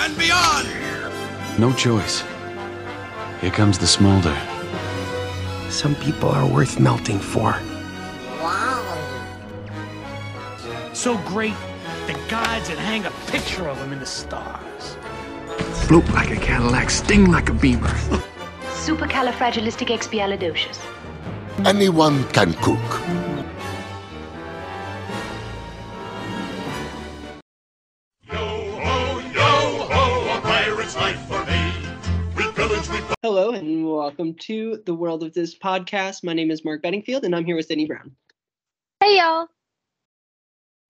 and beyond. No choice. Here comes the smolder. Some people are worth melting for. Wow. So great, the gods would hang a picture of him in the stars. Float like a Cadillac, sting like a beamer. Supercalifragilisticexpialidocious. Anyone can cook. Welcome to the world of this podcast. My name is Mark Bedingfield and I'm here with Sydney Brown. Hey y'all.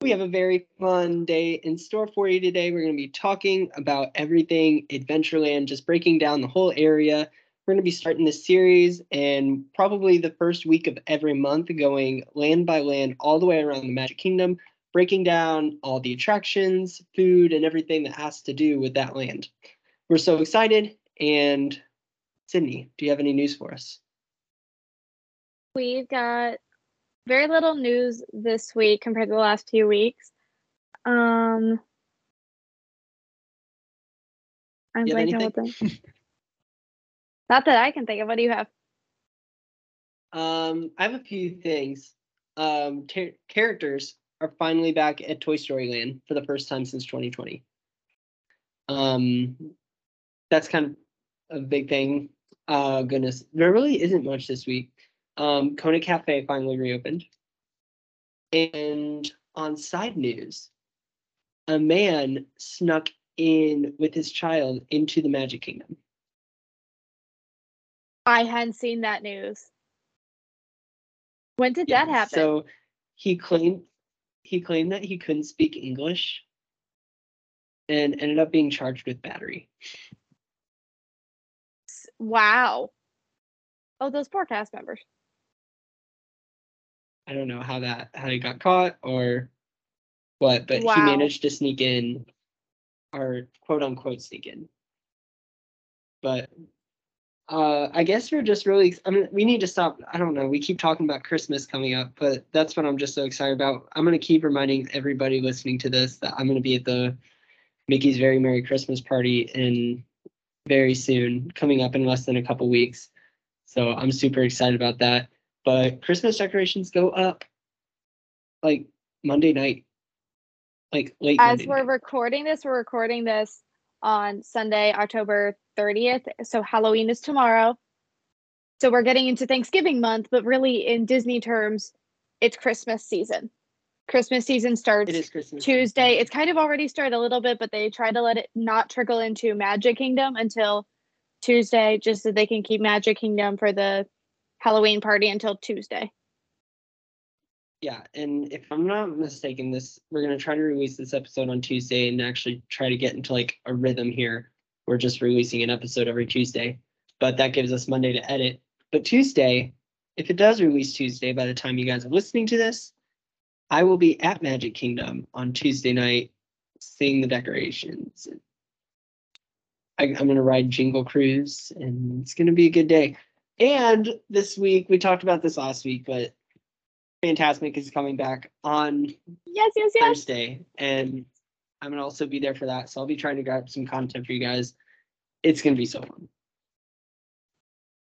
We have a very fun day in store for you today. We're going to be talking about everything Adventureland, just breaking down the whole area. We're going to be starting this series and probably the first week of every month going land by land all the way around the Magic Kingdom, breaking down all the attractions, food, and everything that has to do with that land. We're so excited. And Sydney, do you have any news for us? We've got very little news this week compared to the last few weeks. Um, I'm blanking on what Not that I can think of. What do you have? Um, I have a few things. Um, ter- characters are finally back at Toy Story Land for the first time since 2020. Um, that's kind of a big thing. Uh, goodness, there really isn't much this week. Um, Kona Cafe finally reopened. And on side news, a man snuck in with his child into the Magic Kingdom. I hadn't seen that news. When did Yeah, that happen? So he claimed he claimed that he couldn't speak English and ended up being charged with battery. Wow. Oh, those poor cast members. I don't know how that how he got caught or what, but Wow. he managed to sneak in or quote unquote sneak in. But uh I guess we're just really I mean we need to stop I don't know, we keep talking about Christmas coming up, but that's what I'm just so excited about. I'm gonna keep reminding everybody listening to this that I'm gonna be at the Mickey's Very Merry Christmas party in very soon, coming up in less than a couple weeks. So I'm super excited about that. But Christmas decorations go up like Monday night. Like late As Monday we're night. recording this, we're recording this on Sunday, October 30th. So Halloween is tomorrow. So we're getting into Thanksgiving month, but really in Disney terms, it's Christmas season. Christmas season starts It is Christmas. Tuesday. It's kind of already started a little bit, but they try to let it not trickle into Magic Kingdom until Tuesday, just so they can keep Magic Kingdom for the Halloween party until Tuesday. Yeah, and if I'm not mistaken, this we're gonna try to release this episode on Tuesday and actually try to get into like a rhythm here. We're just releasing an episode every Tuesday, but that gives us Monday to edit. But Tuesday, if it does release Tuesday by the time you guys are listening to this, I will be at Magic Kingdom on Tuesday night, seeing the decorations. I, I'm gonna ride Jingle Cruise, and it's gonna be a good day. And this week, we talked about this last week, but Fantasmic is coming back on Yes, yes, yes. Thursday, and I'm gonna also be there for that. So I'll be trying to grab some content for you guys. It's gonna be so fun.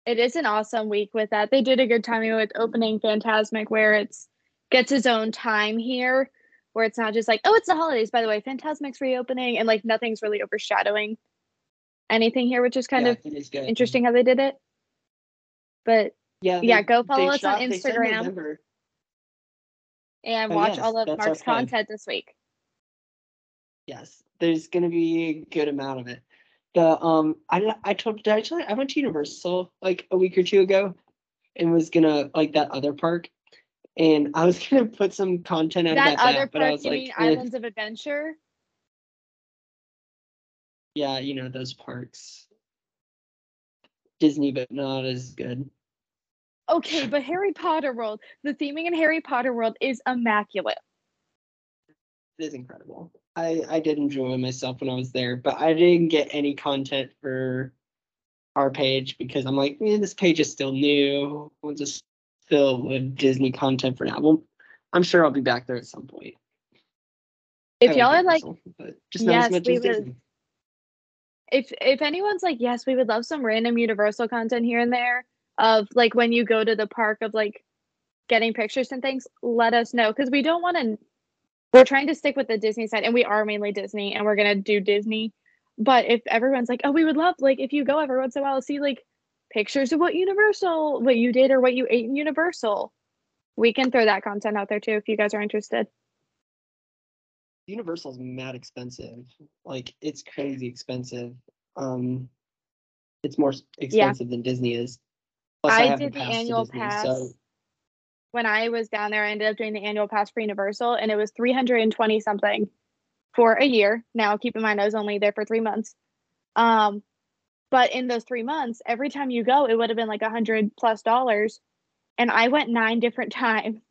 it is an awesome week with that. They did a good timing with opening Fantasmic where it's gets his own time here, where it's not just like, oh, it's the holidays, by the way, Fantasmic's reopening and like nothing's really overshadowing anything here, which is kind Yeah, of it is good. interesting how they did it. But Yeah, yeah, they- go follow us on shot- said Instagram. And Oh, watch yes, all of Mark's content this week. Yes, there's gonna be a good amount of it. The um, I I told did I tell you I went to Universal like a week or two ago, and was gonna like that other park, and I was gonna put some content out That about other that, but I was you like, mean eh, Islands of Adventure? yeah, you know those parks. Disney, but not as good. Okay, but Harry Potter World, the theming in Harry Potter World is immaculate. It is incredible. I I did enjoy myself when I was there, but I didn't get any content for our page because I'm like, man, this page is still new. We'll just fill with Disney content for now. Well, I'm sure I'll be back there at some point. If y'all are like, but just not Yes, as much as would- Disney. if if anyone's like, yes, we would love some random Universal content here and there of like when you go to the park of like getting pictures and things, let us know because we don't want to. We're trying to stick with the Disney side, and we are mainly Disney, and we're gonna do Disney. But if everyone's like, oh, we would love like if you go every once in a while, see like pictures of what Universal, what you did or what you ate in Universal, we can throw that content out there too if you guys are interested. Universal's mad expensive. Like it's crazy expensive. Um, it's more expensive than Disney is. Plus, I haven't did the annual Disney, pass. so When I was down there, I ended up doing the annual pass for Universal, and it was three hundred and twenty something for a year. Now, keep in mind, I was only there for three months. Um, but in those three months, every time you go, it would have been like a hundred plus dollars, and I went nine different times.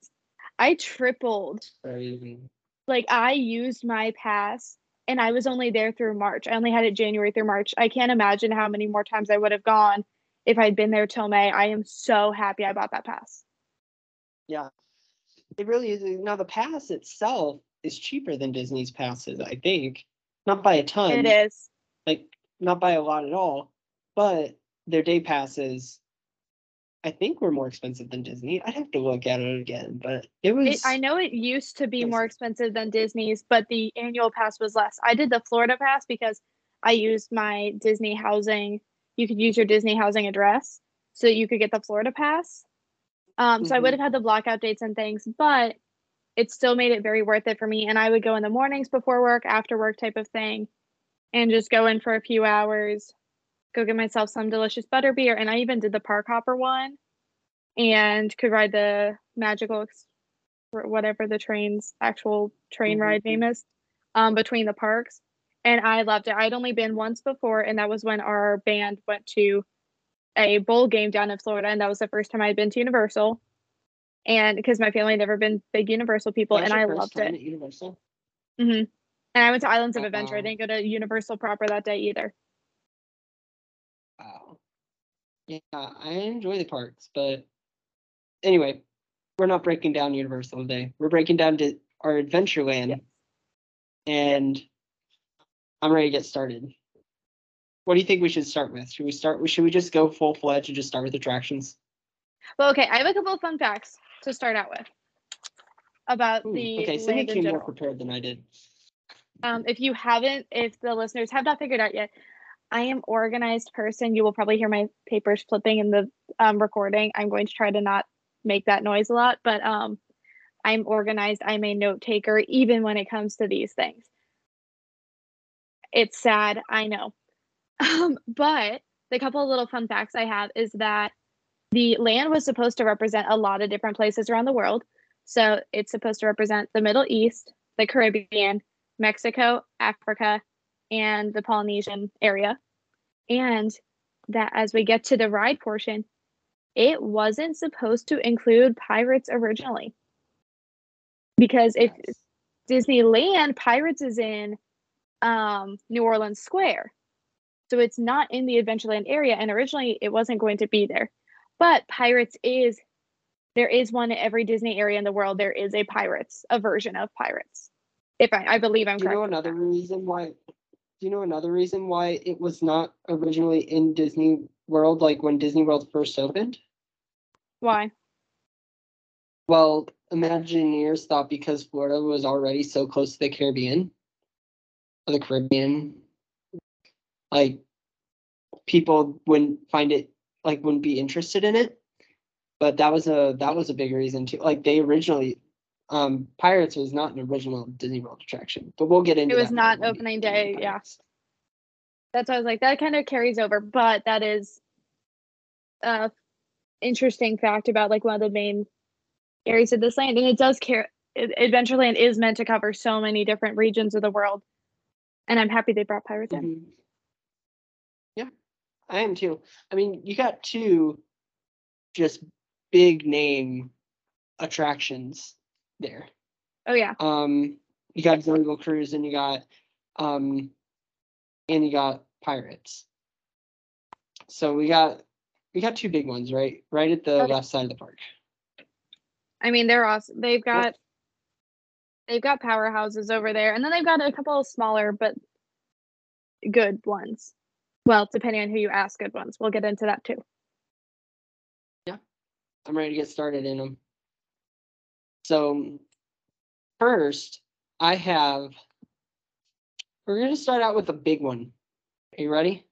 I tripled. crazy. Like I used my pass, and I was only there through March. I only had it January through March. I can't imagine how many more times I would have gone if I'd been there till May. I am so happy I bought that pass. Yeah, it really is. Now the pass itself is cheaper than Disney's passes, I think. Not by a ton. It is. like not by a lot at all, but their day passes, I think were more expensive than Disney. I'd have to look at it again, but it was. It, I know it used to be more expensive than Disney's, but the annual pass was less. I did the Florida pass because I used my Disney housing. You could use your Disney housing address so you could get the Florida pass. Um, so I would have had the blockout dates and things, but it still made it very worth it for me. And I would go in the mornings before work, after work type of thing, and just go in for a few hours, go get myself some delicious butterbeer. And I even did the park hopper one and could ride the magical whatever the train's actual train Mhm. ride name is um, between the parks. And I loved it. I'd only been once before, and that was when our band went to a bowl game down in Florida, and that was the first time I'd been to Universal. And because my family had never been big Universal people, That was and I loved it. Universal. hmm And I went to Islands of Adventure. I Uh-oh. didn't go to Universal proper that day either. Wow. Yeah, I enjoy the parks, but anyway, we're not breaking down Universal today. We're breaking down to our Adventureland, Yes. and I'm ready to get started. What do you think we should start with? Should we start? Should we just go full fledged and just start with attractions? Well, okay, I have a couple of fun facts to start out with about Ooh, the okay, Cindy land in came more prepared than I did. Um, if you haven't, if the listeners have not figured out yet, I am organized person. You will probably hear my papers flipping in the um, recording. I'm going to try to not make that noise a lot, but um, I'm organized. I'm a note taker, even when it comes to these things. It's sad, I know. Um, but the couple of little fun facts I have is that the land was supposed to represent a lot of different places around the world. So it's supposed to represent the Middle East, the Caribbean, Mexico, Africa, and the Polynesian area. And that as we get to the ride portion, it wasn't supposed to include pirates originally. Because if. Disneyland, Pirates is in um, New Orleans Square. So it's not in the Adventureland area. And originally it wasn't going to be there. But Pirates is, there is one in every Disney area in the world. There is a Pirates, a version of Pirates. If I, I believe I'm Do you know another reason why? Do you know another reason why it was not originally in Disney World, like when Disney World first opened? Why? Well, Imagineers thought because Florida was already so close to the Caribbean, or the Caribbean, like people wouldn't find it, like wouldn't be interested in it. But that was a that was a big reason too. Like they originally, um, Pirates was not an original Disney World attraction, but we'll get into. It. was not more when we opening day, yeah. That's why I was like, that kind of carries over, but that is a interesting fact about like one of the main areas of this land. And it does care Adventureland is meant to cover so many different regions of the world. And I'm happy they brought pirates in. Mhm. Yeah, I am too. I mean, you got two just big name attractions there. Oh yeah. Um, you got Jungle Cruise and you got um, and you got Pirates. So we got we got two big ones, right? Right at the Okay. left side of the park. I mean, they're awesome. They've got they've got powerhouses over there, and then they've got a couple of smaller but good ones. Well, depending on who you ask, good ones. We'll get into that too. Yeah, I'm ready to get started in them. So first, I have. We're gonna start out with a big one. Are you ready?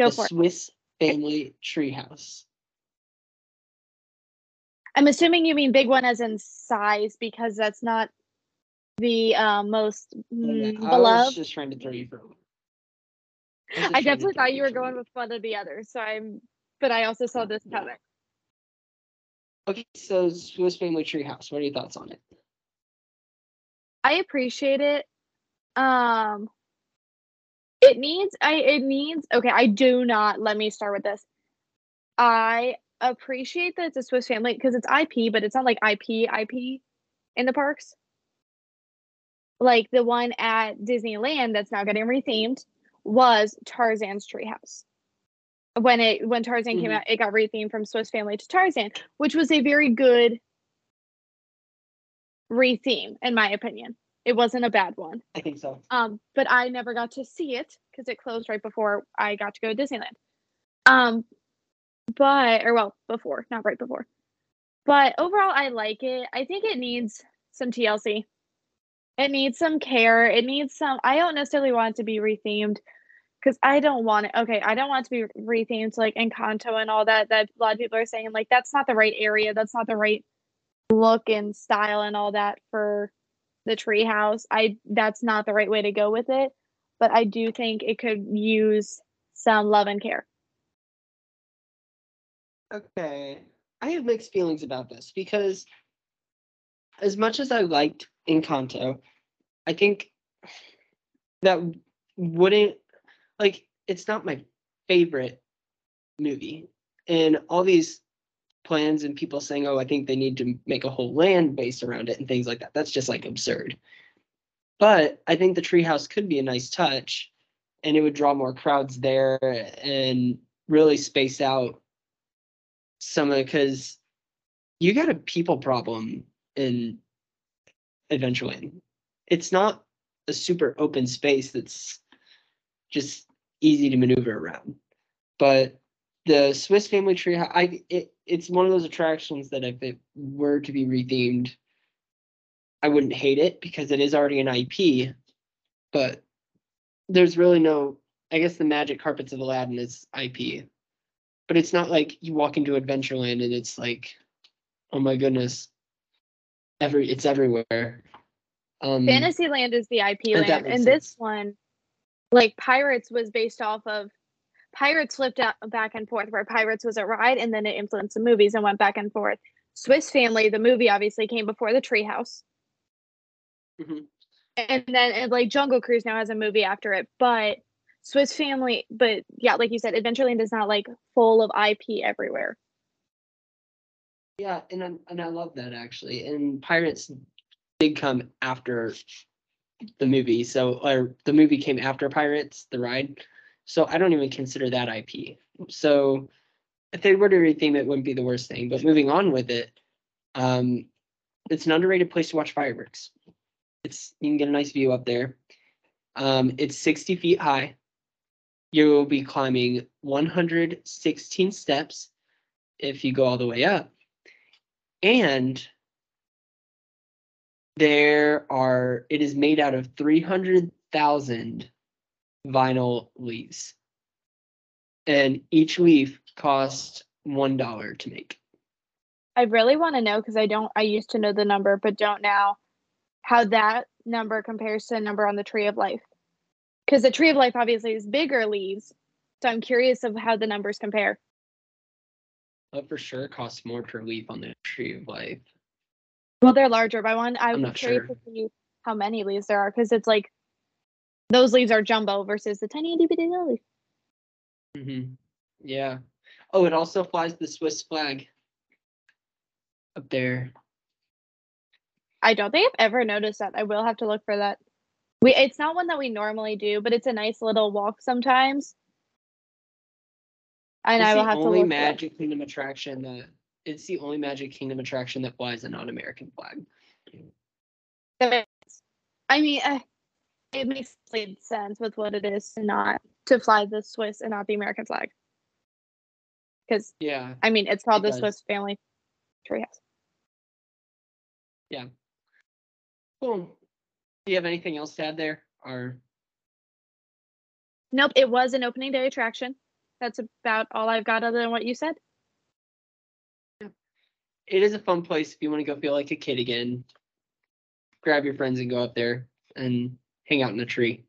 Go the for it. Swiss Family Treehouse. I'm assuming you mean big one as in size because that's not the uh, most mm, I was just trying to throw you for. a loop. was just I definitely thought you were going with one of the others. So I'm, but I also saw this coming. Okay, so Swiss Family Treehouse. What are your thoughts on it? I appreciate it. Um, it needs. I it needs. Okay, I do not. Let me start with this. I appreciate that it's a Swiss family because it's IP, but it's not like IP IP in the parks. Like the one at Disneyland that's now getting rethemed was Tarzan's Treehouse. When it when Tarzan came Mhm. out, it got rethemed from Swiss Family to Tarzan, which was a very good retheme, in my opinion. It wasn't a bad one. I think so. Um, but I never got to see it because it closed right before I got to go to Disneyland. Um, but or well, before, not right before. But overall, I like it. I think it needs some TLC. It needs some care. It needs some. I don't necessarily want it to be rethemed because I don't want it. Okay, I don't want it to be rethemed to like Encanto and all that. That a lot of people are saying like that's not the right area. That's not the right look and style and all that for the treehouse. I that's not the right way to go with it, but I do think it could use some love and care. Okay. I have mixed feelings about this because as much as I liked Encanto, I think that wouldn't like it's not my favorite movie. And all these plans and people saying, oh, I think they need to make a whole land based around it and things like that. That's just like absurd. But I think the treehouse could be a nice touch and it would draw more crowds there and really space out some of because you got a people problem in Adventureland. It's not a super open space that's just easy to maneuver around. But the Swiss Family Tree, I it, it's one of those attractions that if it were to be rethemed, I wouldn't hate it because it is already an IP. But there's really no. I guess the Magic Carpets of Aladdin is IP, but it's not like you walk into Adventureland and it's like, oh my goodness, every it's everywhere. Um, Fantasyland is the IP land, and this one, like Pirates, was based off of Pirates flipped out back and forth, where Pirates was a ride, and then it influenced the movies and went back and forth. Swiss Family, the movie, obviously came before the Treehouse, Mhm. and then and like Jungle Cruise now has a movie after it, but Swiss Family, but yeah, like you said, Adventureland is not like full of IP everywhere. Yeah, and I, and I love that actually. And Pirates did come after the movie, so or the movie came after Pirates, the ride. So I don't even consider that IP. So if they were to retheme it, wouldn't be the worst thing. But moving on with it, um, it's an underrated place to watch fireworks. It's you can get a nice view up there. Um, it's 60 feet high. You will be climbing 116 steps if you go all the way up. And there are, it is made out of 300,000 vinyl leaves. And each leaf costs $1 to make. I really want to know because I don't. I used to know the number, but don't now. How that number compares to the number on the Tree of Life, because the Tree of Life obviously is bigger leaves. So I'm curious of how the numbers compare. But for sure, costs more per leaf on the tree of life. Well, they're larger, but I want. I'm, I'm not curious sure. to see how many leaves there are because it's like those leaves are jumbo versus the tiny itty bitty leaf. hmm Yeah. Oh, it also flies the Swiss flag up there. I don't think I've ever noticed that. I will have to look for that. We it's not one that we normally do, but it's a nice little walk sometimes. And it's I will the have to only look for. Magic Kingdom attraction that it's the only Magic Kingdom attraction that flies a non-American flag. I mean, uh, it makes complete sense with what it is to not to fly the Swiss and not the American flag. Because Yeah. I mean, it's called It the does. Swiss Family Treehouse. Yeah. Cool. Do you have anything else to add there? Or Nope, it was an opening day attraction. That's about all I've got other than what you said. It is a fun place if you want to go feel like a kid again. Grab your friends and go up there and hang out in a tree.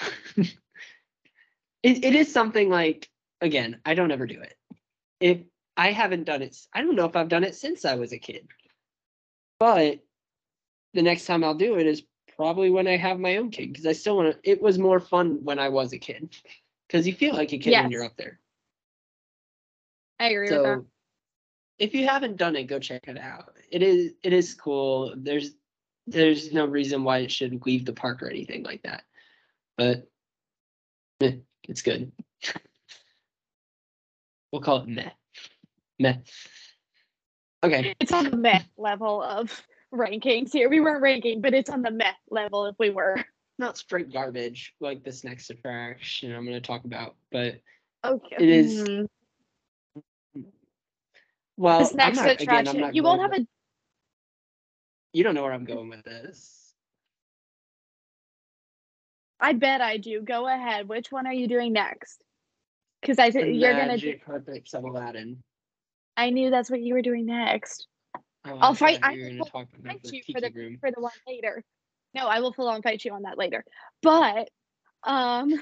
it, it is something like again, I don't ever do it. If I haven't done it, I don't know if I've done it since I was a kid. But the next time I'll do it is probably when I have my own kid because I still want to. It was more fun when I was a kid because you feel like a kid when you're up there. I agree with that. If you haven't done it, go check it out. It is it is cool. There's there's no reason why it should leave the park or anything like that. But eh, it's good. we'll call it meh. Meh. Okay. It's on the meh level of rankings here. We weren't ranking, but it's on the meh level if we were. Not straight garbage like this next attraction I'm gonna talk about, but Okay. It is- Mhm. Well this next not, attraction, not you won't have a. you don't know where I'm going with this. I bet I do. Go ahead. Which one are you doing next? Because I think you're gonna. magic carpets of Aladdin. I knew that's what you were doing next. Oh, I'll fight- I will gonna talk about fight you for the room. for the one later. No, I will full on fight you on that later. But um,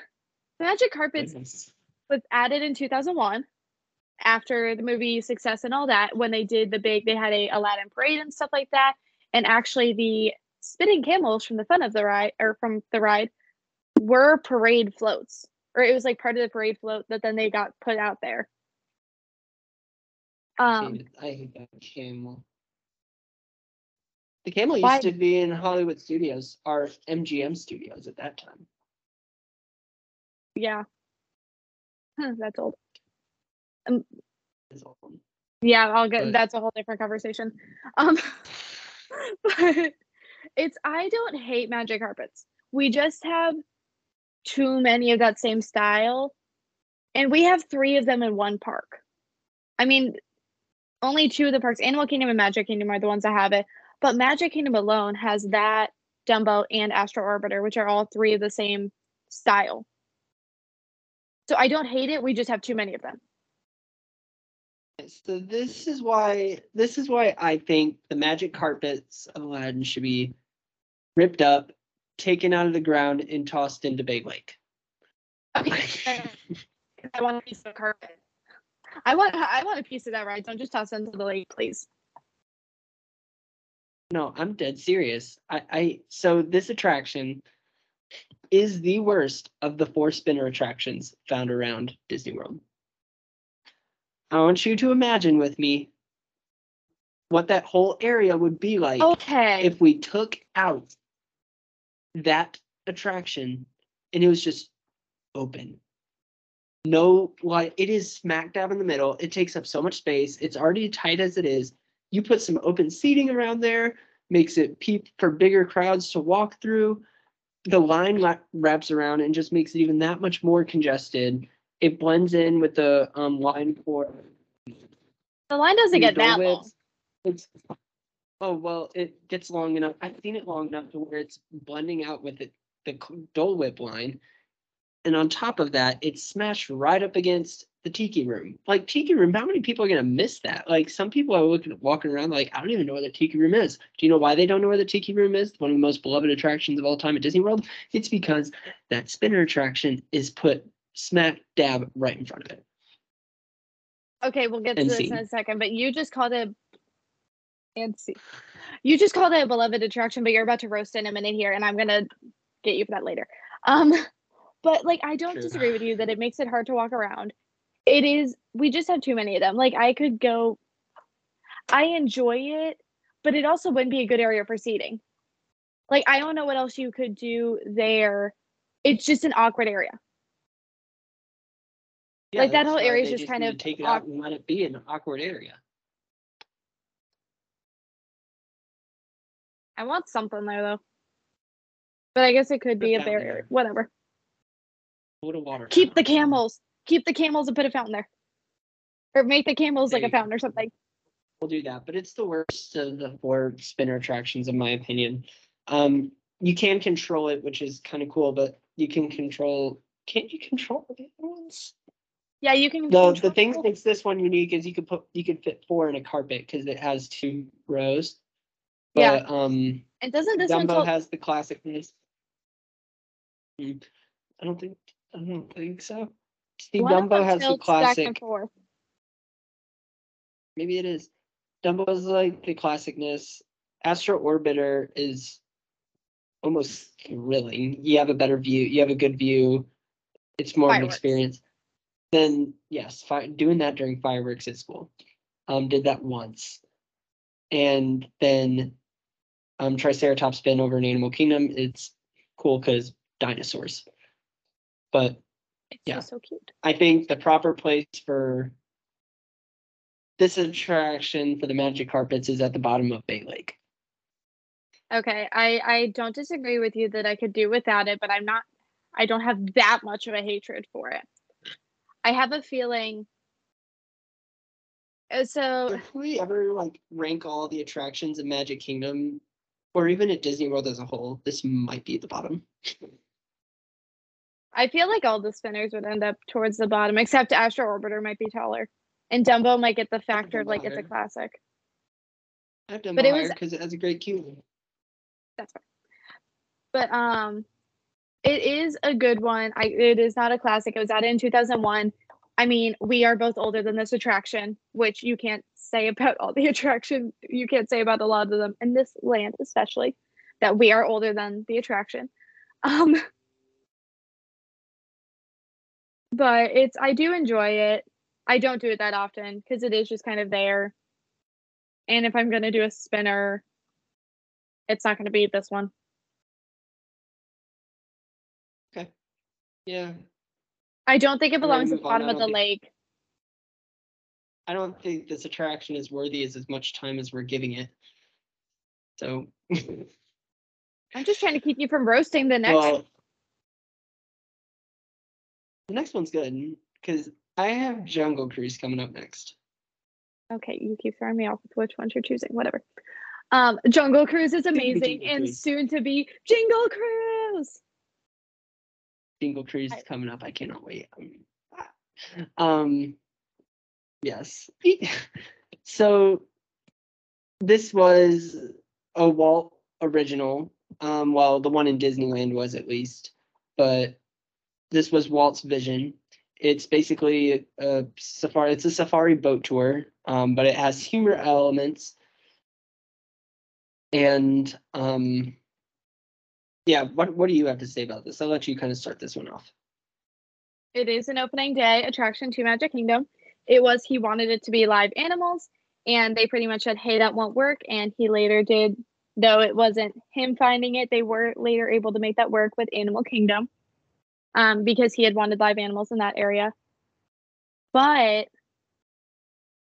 magic carpets Goodness. was added in 2001 after the movie success and all that when they did the big they had a aladdin parade and stuff like that. And actually the spinning camels from the front of the ride or from the ride were parade floats. Or it was like part of the parade float that then they got put out there. Um I hate that camel. The camel Why- used to be in Hollywood Studios, or MGM Studios at that time. yeah. Huh, that's old All- Yeah, I'll get But- that's a whole different conversation. Um but it's I don't hate magic carpets. We just have too many of that same style. And we have three of them in one park. I mean, only two of the parks, Animal Kingdom and Magic Kingdom are the ones that have it. But Magic Kingdom alone has that, Dumbo, and Astro Orbiter, which are all three of the same style. So I don't hate it, we just have too many of them. So this is why this is why I think the magic carpets of Aladdin should be ripped up, taken out of the ground, and tossed into Bay Lake. Okay. I want a piece of carpet. I want I want a piece of that ride. Don't just toss it into the lake, please. No, I'm dead serious. I, I so this attraction is the worst of the four spinner attractions found around Disney World. I want you to imagine with me what that whole area would be like Okay. if we took out that attraction and it was just open. No, like it is smack dab in the middle. It takes up so much space. It's already tight as it is. You put some open seating around there, makes it peep for bigger crowds to walk through. The line la- wraps around and just makes it even that much more congested. It blends in with the um, line for the line doesn't get that long. It's oh well, it gets long enough. I've seen it long enough to where it's blending out with it, the Dole Whip line, and on top of that, it's smashed right up against the Tiki Room. Like Tiki Room, how many people are gonna miss that? Like some people are looking walking around like I don't even know where the Tiki Room is. Do you know why they don't know where the Tiki Room is? One of the most beloved attractions of all time at Disney World. It's because that spinner attraction is put smack dab right in front of it. Okay, we'll get to And this see. in a second, but you just called it and see. You just called it a beloved attraction, but you're about to roast in a minute here, and I'm gonna get you for that later. Um, but like I don't True. disagree with you that it makes it hard to walk around. It is we just have too many of them. Like I could go I enjoy it, but it also wouldn't be a good area for seating. Like I don't know what else you could do there. It's just an awkward area. Like, that whole area is just kind of to take it out and let it be an awkward area. I want something there though. But I guess it could be a barrier. there. Whatever. A water. Keep the camels. Keep the camels and put a fountain there. Or make the camels There like a you go. fountain or something. We'll do that, but it's the worst of the four spinner attractions, in my opinion. Um, you can control it, which is kind of cool, but you can control. Can't you control the other ones? Yeah, you can. The the thing that makes this one unique is you could put you could fit four in a carpet because it has two rows. Yeah. Um, And doesn't this one Dumbo tilt? has the classicness. Hmm, I don't think I don't think so. See, one Dumbo has the classic. Maybe it is. Dumbo is like the classicness. Astro Orbiter is almost thrilling. You have a better view. You have a good view. It's more of an experience. Then yes, fi- doing that during fireworks at school. Um, did that once, and then um, Triceratops spin over in Animal Kingdom. It's cool because dinosaurs. But It's Yeah. so cute. I think the proper place for this attraction for the magic carpets is at the bottom of Bay Lake. Okay, I I don't disagree with you that I could do without it, but I'm not. I don't have that much of a hatred for it. I have a feeling. uh, So If we ever like rank all the attractions in Magic Kingdom, or even at Disney World as a whole, this might be the bottom. I feel like all the spinners would end up towards the bottom, except Astro Orbiter might be taller, and Dumbo might get the factor of Dumbo like it's a classic. I've done But it was- because it has a great queue. That's right. But um, it is a good one. I it is not a classic. It was added in 2001. I mean, we are both older than this attraction, which you can't say about all the attraction. You can't say about a lot of them in this land, especially that we are older than the attraction. Um, but it's I do enjoy it. I don't do it that often because it is just kind of there. And if I'm gonna do a spinner, it's not gonna be this one. Yeah, I don't think it belongs at the bottom of the think- lake. I don't think this attraction is worthy as as much time as we're giving it. So, I'm just trying to keep you from roasting the next. well, the next one's good because I have Jungle Cruise coming up next. okay, you keep throwing me off with which ones you're choosing. Whatever. Um, Jungle Cruise is Soon to be amazing and soon to be Jingle Cruise. Jingle Cruise is coming up. I cannot wait. Um, yes. So this was a Walt original. Um, well, the one in Disneyland was at least, but this was Walt's vision. It's basically a safari. It's a safari boat tour, um, but it has humor elements. And um, yeah, what what do you have to say about this? I'll let you kind of start this one off. It is an opening day attraction to Magic Kingdom. It was he wanted it to be live animals, and they pretty much said, "Hey, that won't work." And he later did, though it wasn't him finding it. They were later able to make that work with Animal Kingdom, um, because he had wanted live animals in that area. But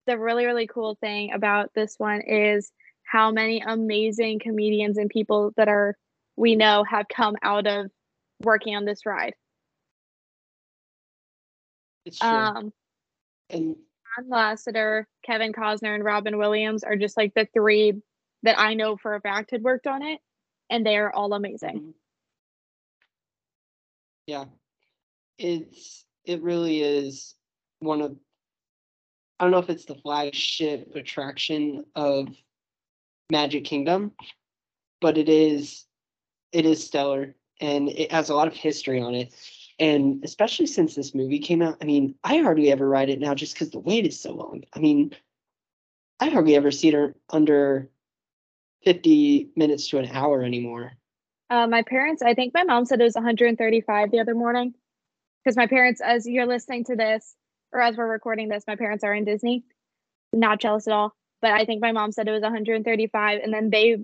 the really really cool thing about this one is how many amazing comedians and people that are we know have come out of working on this ride. It's true. Um, and John Lasseter, Kevin Costner, and Robin Williams are just like the three that I know for a fact had worked on it, and they are all amazing. Mhm. Yeah. It's it really is one of I don't know if it's the flagship attraction of Magic Kingdom, but it is it is stellar and it has a lot of history on it. And especially since this movie came out, I mean, I hardly ever ride it now just because the wait is so long. I mean, I hardly ever see it under 50 minutes to an hour anymore. Uh, my parents, I think my mom said it was 135 the other morning, because my parents, as you're listening to this, or as we're recording this, my parents are in Disney. Not jealous at all, but I think my mom said it was 135, and then they,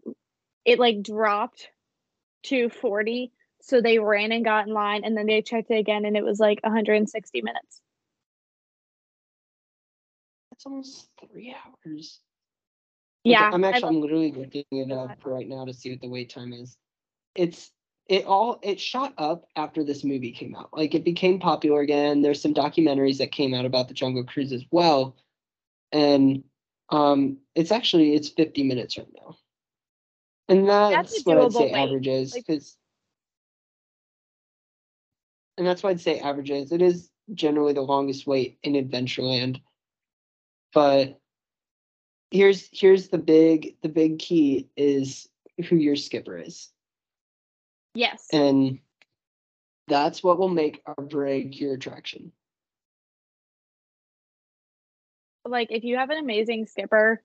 it like dropped to 40. So they ran and got in line, and then they checked it again, and it was like 160 minutes. That's almost three hours. Okay, Yeah, I'm actually I'm literally looking it God. up right now to see what the wait time is. It's it all it shot up after this movie came out. Like it became popular again. There's some documentaries that came out about the Jungle Cruise as well, and um, it's actually it's 50 minutes right now, and that's, That's what I'd say wait. average is Like- because, and that's why I'd say average is. It is generally the longest wait in Adventureland, but here's here's the big the big key is who your skipper is. Yes. And that's what will make or break your attraction. like if you have an amazing skipper,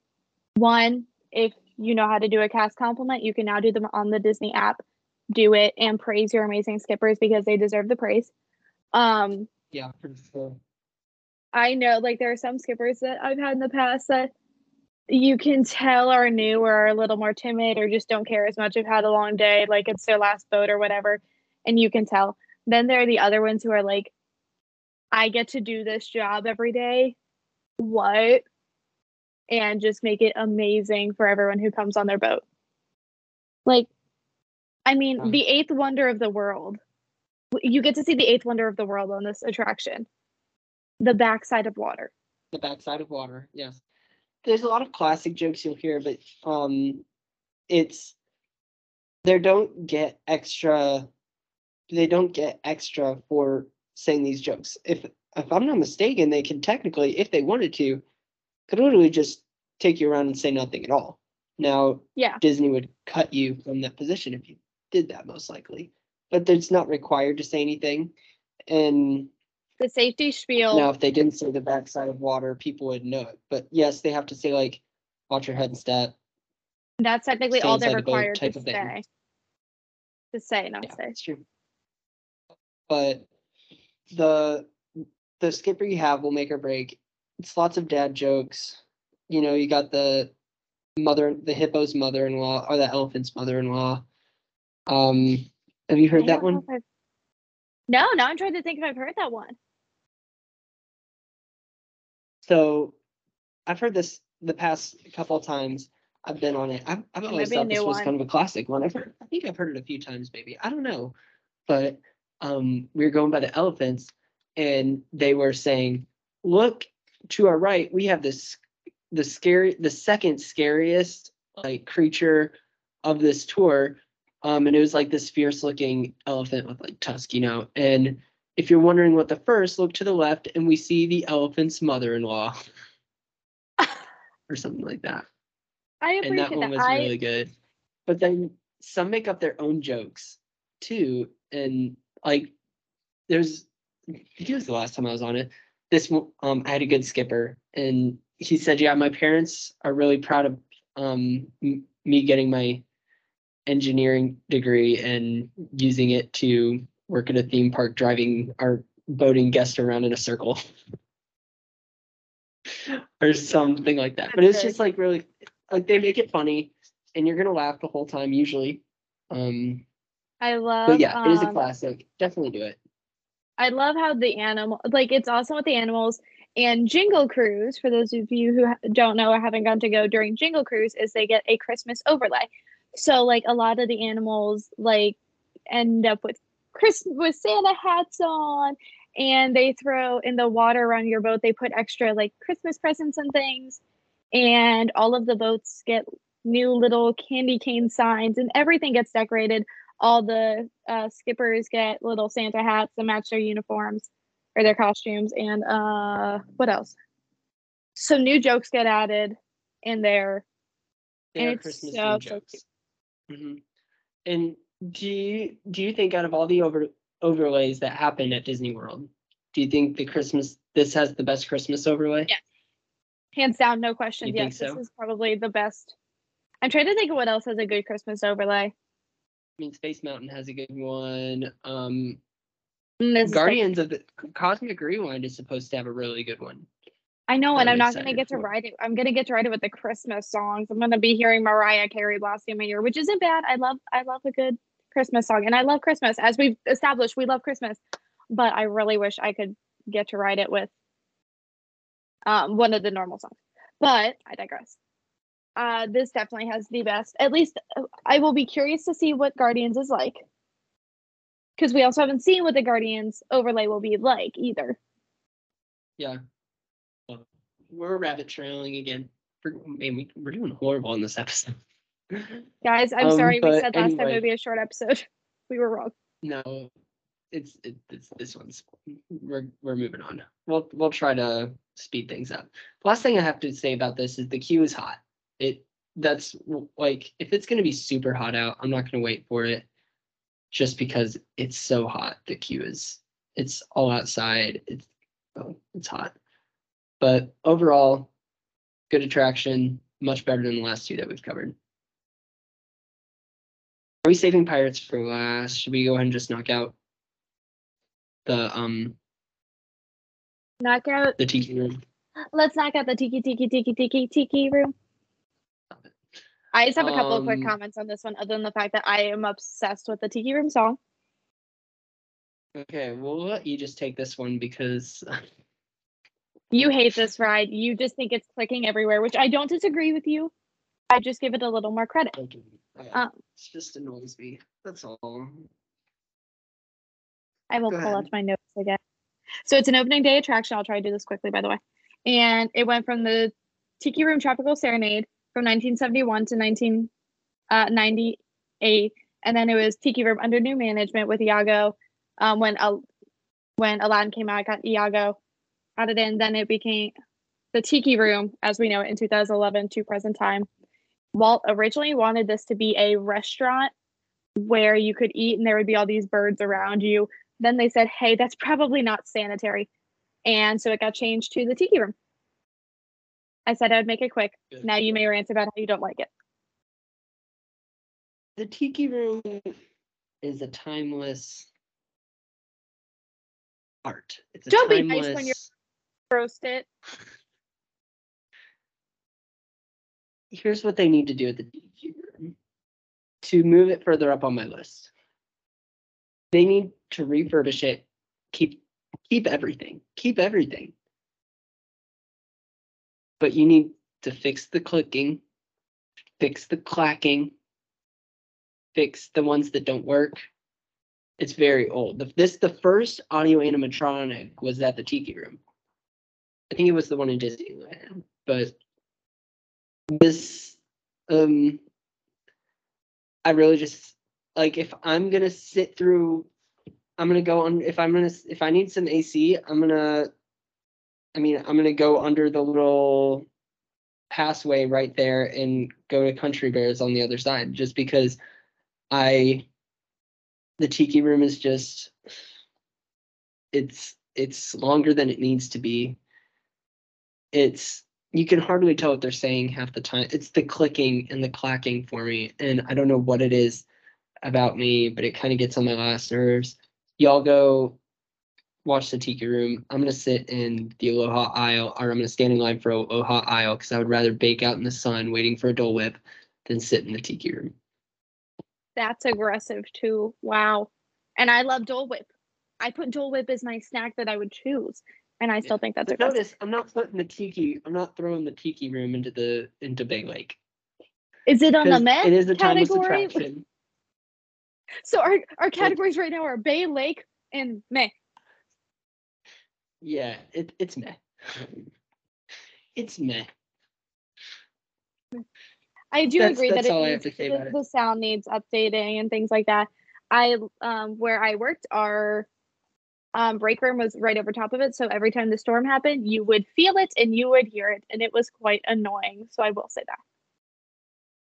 one, if you know how to do a cast compliment, you can now do them on the Disney app. Do it and praise your amazing skippers because they deserve the praise. Um, Yeah, for sure. I know like there are some skippers that I've had in the past that you can tell are new or are a little more timid or just don't care as much, have had a long day, like it's their last boat or whatever, and you can tell. Then there are the other ones who are like, I get to do this job every day. What? And just make it amazing for everyone who comes on their boat. Like, I mean, Right. the eighth wonder of the world. You get to see the eighth wonder of the world on this attraction the backside of water. The backside of water, yes. There's a lot of classic jokes you'll hear, but um it's they don't get extra they don't get extra for saying these jokes. If if I'm not mistaken, they can technically, if they wanted to, could literally just take you around and say nothing at all. Now Yeah. Disney would cut you from that position if you did that most likely. But it's not required to say anything. And The safety spiel. now if they didn't say the backside of water, people would know it. But yes, they have to say like watch your head and step. That's technically all they're inside the required to type of thing. say. To say, not Yeah, say. that's true. But the the skipper you have will make or break. It's lots of dad jokes. You know, you got the mother the hippo's mother-in-law or the elephant's mother-in-law. Um have you I heard that one? No, now I'm trying to think if I've heard that one. So I've heard this the past couple of times I've been on it. I've, I've always might be a thought this was one. kind of a classic one. I've heard, I think I've heard it a few times, maybe. I don't know. But um, we were going by the elephants and they were saying, look to our right, we have this the scary the second scariest like creature of this tour. Um, and it was like this fierce looking elephant with like tusk, you know. And if you're wondering what the first, look to the left and we see the elephant's mother-in-law. or something like that. I And that one that. was I really good. But then some make up their own jokes too. And like there's I think it was the last time I was on it. This um I had a good skipper and he said, Yeah, my parents are really proud of um m- me getting my engineering degree and using it to work at a theme park driving our boating guests around in a circle. or something like that. But it's just like really like they make it funny and you're gonna laugh the whole time usually. Um I love but yeah, it is a um, classic. Definitely do it. I love how the animal like it's awesome with the animals and Jingle Cruise. For those of you who don't know or haven't gone to go during Jingle Cruise, is they get a Christmas overlay. So like a lot of the animals like end up with Christmas with Santa hats on, and they throw in the water around your boat. They put extra like Christmas presents and things, and all of the boats get new little candy cane signs, and everything gets decorated all the uh, skippers get little Santa hats that match their uniforms or their costumes. And uh, what else? Some new jokes get added in there. They And Christmas so, themed so jokes. Mhm. And do you do you think out of all the over overlays that happen at Disney World, do you think the Christmas this has the best Christmas overlay? Yeah. Hands down, no questions. You Yes, this is probably the best. I'm trying to think of what else has a good Christmas overlay. I mean, Space Mountain has a good one. Um, Mm, Guardians of the Cosmic Rewind is supposed to have a really good one. I know, and I'm I'm not gonna get to for it. ride it. I'm gonna get to ride it with the Christmas songs. I'm gonna be hearing Mariah Carey blasting in my ear, which isn't bad. I love I love a good Christmas song, and I love Christmas. As we've established, we love Christmas. But I really wish I could get to ride it with um one of the normal songs. But I digress. Uh, this definitely has the best. At least uh, I will be curious to see what Guardians is like. because we also haven't seen what the Guardians overlay will be like either. Yeah. Well, we're rabbit trailing again. We're, man, we're doing horrible in this episode. Guys, I'm Um, sorry we said last time it would be a short episode. We were wrong. No, it's it, it's this one's we're we're moving on. We'll we'll try to speed things up. Last thing I have to say about this is the queue is hot. It that's like if it's gonna be super hot out, I'm not gonna wait for it. Just because it's so hot, the queue is it's all outside. It's oh, it's hot. But overall, good attraction, much better than the last two that we've covered. Are we saving pirates for last? Should we go ahead and just knock out the um Knockout. the tiki room? Let's knock out the tiki tiki tiki tiki tiki room. I just have a couple of quick Um, comments on this one, other than the fact that I am obsessed with the tiki room song. Okay, we'll let you just take this one because You hate this ride. You just think it's clicking everywhere, which I don't disagree with you. I just give it a little more credit. Okay, Um, it just annoys me. That's all. I will Go pull ahead. out my notes again. So it's an opening day attraction. I'll try to do this quickly, by the way. And it went from the Tiki Room Tropical Serenade from 1971 to 1998, and then it was Tiki Room under new management with Iago. Um, when Al- when Aladdin came out, I got Iago added in. Then it became the Tiki Room as we know it in 2011 to present time. Walt originally wanted this to be a restaurant where you could eat and there would be all these birds around you then they said, hey, that's probably not sanitary. And so it got changed to the tiki room. I said I would make it quick. Good. Now you may rant about how you don't like it. The tiki room is a timeless art. It's a Don't be nice when you're- Roast it. Here's what they need to do at the tiki room to move it further up on my list. They need to refurbish it. Keep keep everything. Keep everything. But you need to fix the clicking, fix the clacking, fix the ones that don't work. It's very old. The- This the first audio animatronic was at the Tiki Room. I think it was the one in Disneyland, but this um I really just like if I'm gonna sit through I'm gonna go on if I'm gonna if I need some AC, I'm gonna I mean I'm gonna go under the little passway right there and go to Country Bears on the other side just because I the tiki room is just it's it's longer than it needs to be. It's you can hardly tell what they're saying half the time. It's the clicking and the clacking for me, and I don't know what it is about me, but it kind of gets on my last nerves. Y'all go watch the tiki room. I'm gonna sit in the Aloha Isle, or I'm gonna stand in line for Aloha Isle because I would rather bake out in the sun waiting for a Dole Whip than sit in the tiki room. That's aggressive too. Wow. And I love Dole Whip. I put Dole Whip as my snack that I would choose. And I still think that's aggressive. notice, I'm not putting the tiki. I'm not throwing the tiki room into the into Bay Lake. Is it on the meh It is a timeless category? attraction. So our, our categories right now are Bay Lake and meh. Yeah, it, it's meh. It's meh. I do That's- agree that it all I have needs, the, it. the sound needs updating and things like that. I um where I worked, our um break room was right over top of it, so every time the storm happened, you would feel it and you would hear it, and it was quite annoying. So I will say that.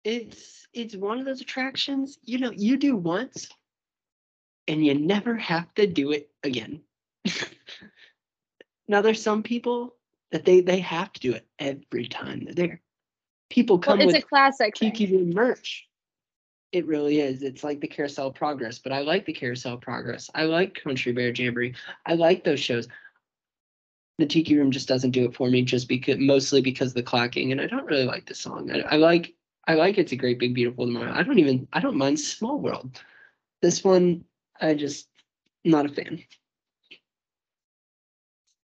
It's it's one of those attractions, you know, you do once and you never have to do it again. now there's some people that they they have to do it every time they're there. People Well, come it's with a classic. Room merch. It really is. It's like the Carousel Progress, but I like the Carousel of Progress. I like Country Bear Jamboree. I like those shows. The Tiki Room just doesn't do it for me, just because mostly because of the clacking, and I don't really like the song. I, I like I like It's a Great Big Beautiful Tomorrow. I don't even I don't mind Small World. This one I just not a fan.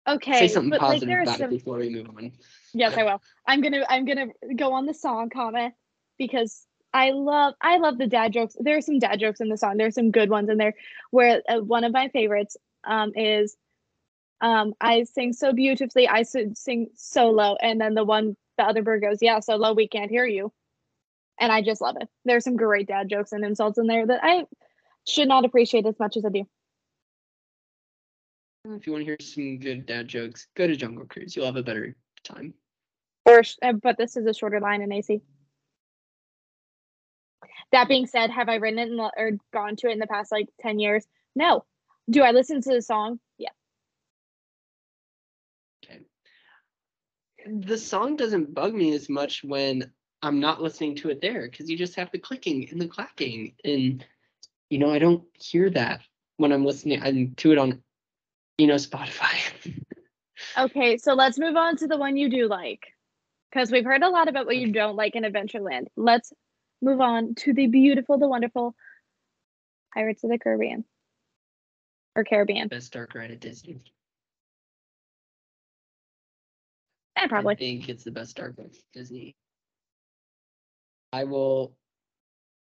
Okay, Say something but like positive about some. it before we move on. Yes, I will. I'm gonna I'm gonna go on the song comment because I love I love the dad jokes. There are some dad jokes in the song. There's some good ones in there. Where uh, one of my favorites um, is um, I sing so beautifully. I sing so low, and then the one the other bird goes, "Yeah, so low we can't hear you," and I just love it. There's some great dad jokes and insults in there that I should not appreciate as much as I do. If you want to hear some good dad jokes, go to Jungle Cruise. You'll have a better time. Or, uh, but this is a shorter line in AC. That being said, have I written it in or gone to it in the past like ten years? No. Do I listen to the song? Yeah. Okay. The song doesn't bug me as much when I'm not listening to it there because you just have the clicking and the clacking. And, you know, I don't hear that when I'm listening I'm to it on, you know, Spotify. Okay, so let's move on to the one you do like, because we've heard a lot about what you don't like in Adventureland. Let's move on to the beautiful, the wonderful Pirates of the Caribbean or Caribbean. Best dark ride at Disney. Eh, I probably. think it's the best dark ride at Disney. I will,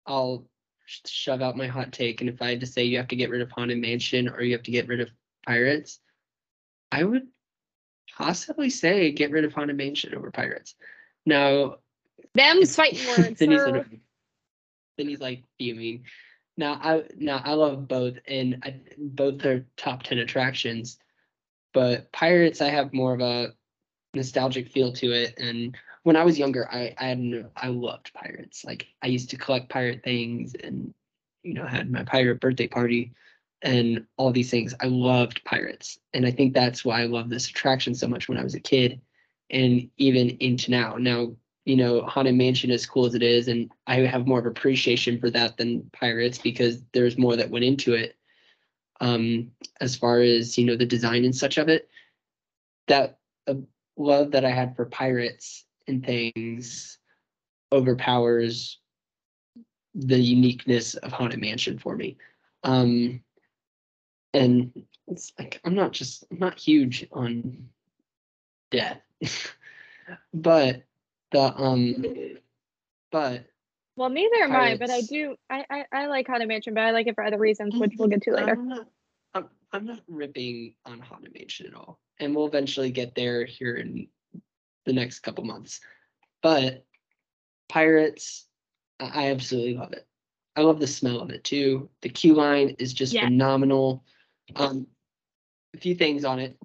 I'll sh- shove out my hot take. And if I had to say you have to get rid of Haunted Mansion or you have to get rid of Pirates, I would possibly say get rid of Haunted Mansion over Pirates. Now, Them's fighting words. then he's sir. gonna- then he's like fuming. Now I now I love both, and I, both are top ten attractions. But Pirates, I have more of a nostalgic feel to it. And when I was younger, I I had I loved pirates. Like I used to collect pirate things, and you know had my pirate birthday party, and all these things. I loved pirates, and I think that's why I love this attraction so much when I was a kid, and even into now. Now you know, Haunted Mansion, as cool as it is, and I have more of appreciation for that than Pirates because there's more that went into it. Um, as far as you know, the design and such of it, that uh, love that I had for Pirates and things overpowers the uniqueness of Haunted Mansion for me. Um, and it's like I'm not just I'm not huge on death, but the um but Well, neither am I, but I do. I, I I like Haunted Mansion, but I like it for other reasons, which we'll get to later. I'm not I'm, I'm not ripping on Haunted Mansion at all. And we'll eventually get there here in the next couple months. But Pirates, I I absolutely love it. I love the smell of it too. The queue line is just Yeah. phenomenal. Um a few things on it.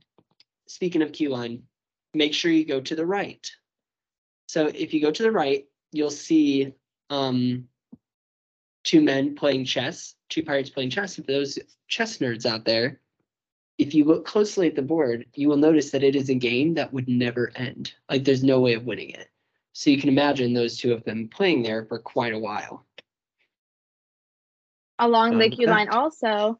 Speaking of queue line, make sure you go to the right. So if you go to the right, you'll see um two men playing chess, two pirates playing chess. And for those chess nerds out there, if you look closely at the board, you will notice that it is a game that would never end. Like there's no way of winning it. So you can imagine those two of them playing there for quite a while. Along the Um, queue line, also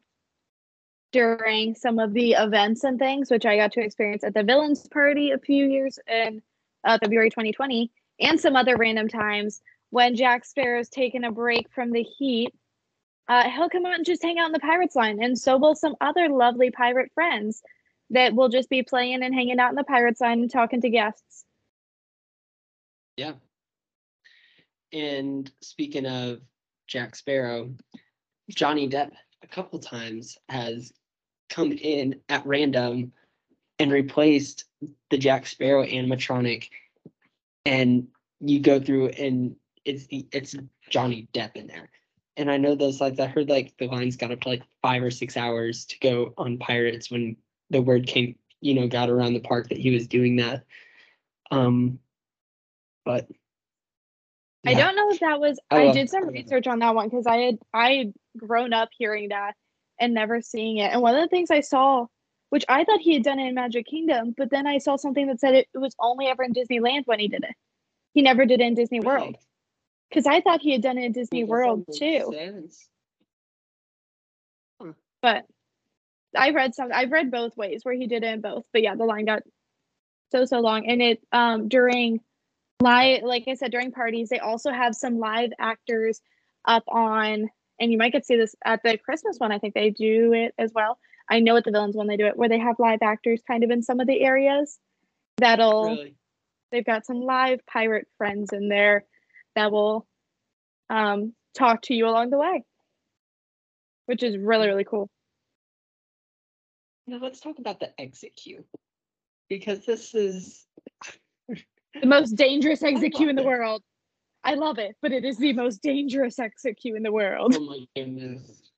during some of the events and things, which I got to experience at the Villains Party a few years in uh, February 2020, and some other random times when Jack Sparrow's taken a break from the heat. Uh, he'll come out and just hang out in the Pirates line, and so will some other lovely pirate friends that will just be playing and hanging out in the Pirates line and talking to guests. Yeah. And speaking of Jack Sparrow, Johnny Depp a couple times has come in at random and replaced the Jack Sparrow animatronic. And you go through and it's the it's Johnny Depp in there. And I know those slides, I heard like the lines got up to like five or six hours to go on Pirates when the word came, you know, got around the park that he was doing that. Um but I don't know if that was. I I, did some I love it. research on that one because I had I had grown up hearing that and never seeing it. And one of the things I saw, which I thought he had done it in Magic Kingdom, but then I saw something that said it, it was only ever in Disneyland when he did it. He never did it in Disney World because I thought he had done it in Disney that World too. sense. But I read some. I've read both ways where he did it in both. But yeah, the line got so so long, and it um during live, like I said, during parties, they also have some live actors up on, and you might get to see this at the Christmas one. I think they do it as well. I know at the villains one they do it where they have live actors kind of in some of the areas. That'll Really? they've got some live pirate friends in there that will um, talk to you along the way, which is really really cool. Now let's talk about the exit queue. Because this is The most dangerous exit queue in the it. world. I love it, but it is the most dangerous exit queue in the world. oh my goodness.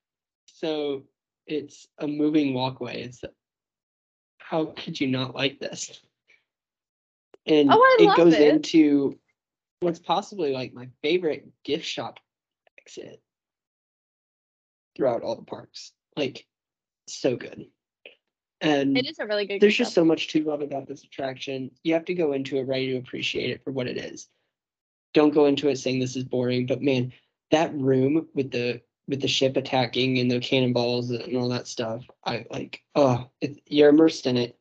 So it's a moving walkway. It's how could you not like this? And Oh, it goes it. into what's possibly like my favorite gift shop exit throughout all the parks. Like so good. And It is a really good. there's just so much to love about this attraction. You have to go into it ready to appreciate it for what it is. Don't go into it saying this is boring, but man, that room with the with the ship attacking and the cannonballs and all that stuff, I like. Oh, it, you're immersed in it,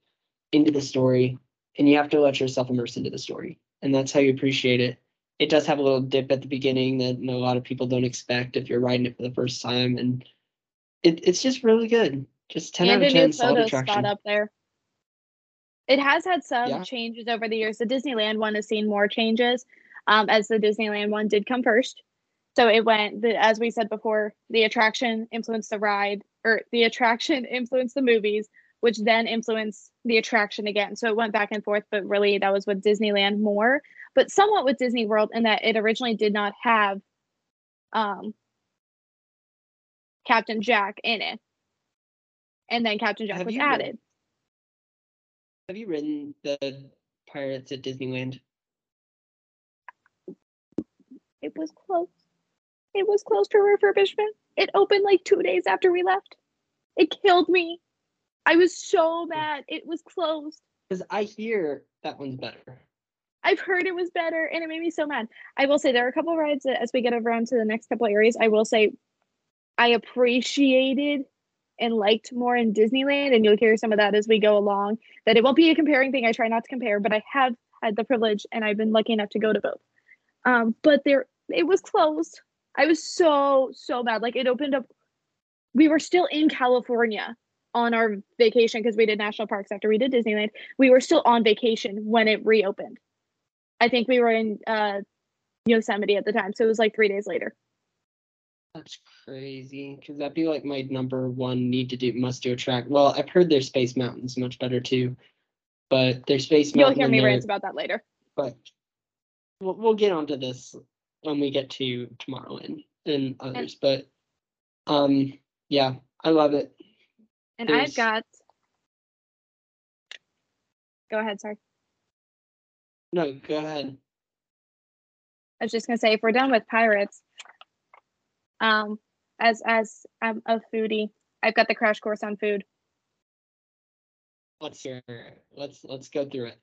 into the story, and you have to let yourself immerse into the story, and that's how you appreciate it. It does have a little dip at the beginning that a lot of people don't expect if you're riding it for the first time, and it, it's just really good. Just ten and out of ten, solid attraction. spot up there. It has had some Yeah. changes over the years. The Disneyland one has seen more changes, um, as the Disneyland one did come first. So it went, the, as we said before, the attraction influenced the ride, or the attraction influenced the movies, which then influenced the attraction again. So it went back and forth, but really that was with Disneyland more, but somewhat with Disney World in that it originally did not have um, Captain Jack in it. And then Captain Jack Have was added. Have you ridden the Pirates at Disneyland? It was closed. It was closed for refurbishment. It opened like two days after we left. It killed me. I was so mad. It was closed. Because I hear that one's better. I've heard it was better and it made me so mad. I will say there are a couple rides that as we get around to the next couple areas, I will say I appreciated and liked more in Disneyland, and you'll hear some of that as we go along. That it won't be a comparing thing. I try not to compare, but I have had the privilege and I've been lucky enough to go to both. Um, but there it was closed. I was so, so mad. Like it opened up. We were still in California on our vacation because we did national parks after we did Disneyland. We were still on vacation when it reopened. I think we were in uh, Yosemite at the time, so it was like three days later. That's crazy. Because that'd be like my number one need to do, must do attract. Well, I've heard their Space Mountain's much better too. But their Space Mountain. You'll hear me rant about that later. But we'll, we'll get onto this when we get to Tomorrowland and others. But um, yeah, I love it. And There's- I've got. Go ahead, sorry. No, go ahead. I was just gonna say if we're done with pirates, um, as as I'm a foodie, I've got the crash course on food. Let's hear. it. Let's let's go through it.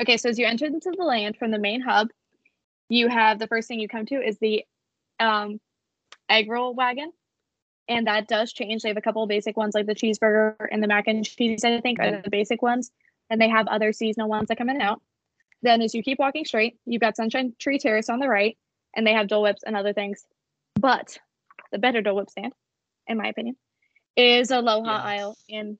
Okay, so as you enter into the land from the main hub, you have the first thing you come to is the um, egg roll wagon, and that does change. They have a couple of basic ones like the cheeseburger and the mac and cheese. I think are the basic ones, and they have other seasonal ones that come in and out. Then, as you keep walking straight, you've got Sunshine Tree Terrace on the right, and they have Dole Whips and other things. But the better Dole Whip stand, in my opinion, is Aloha Yes. Isle in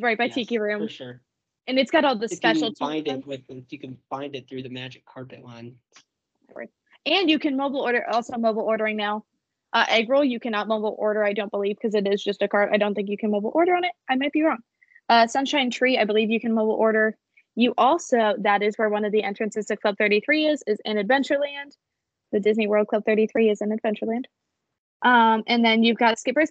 right by Yes, Tiki Room, for sure. And it's got all the special can find it with, you can find it through the magic carpet line. and you can mobile order also mobile ordering now. Uh, egg roll you cannot mobile order i don't believe because it is just a cart i don't think you can mobile order on it. I might be wrong. Uh, sunshine tree i believe you can mobile order. You also that is where one of the entrances to club 33 is is in adventureland. The disney world club 33 is in adventureland. Um, and then you've got skipper's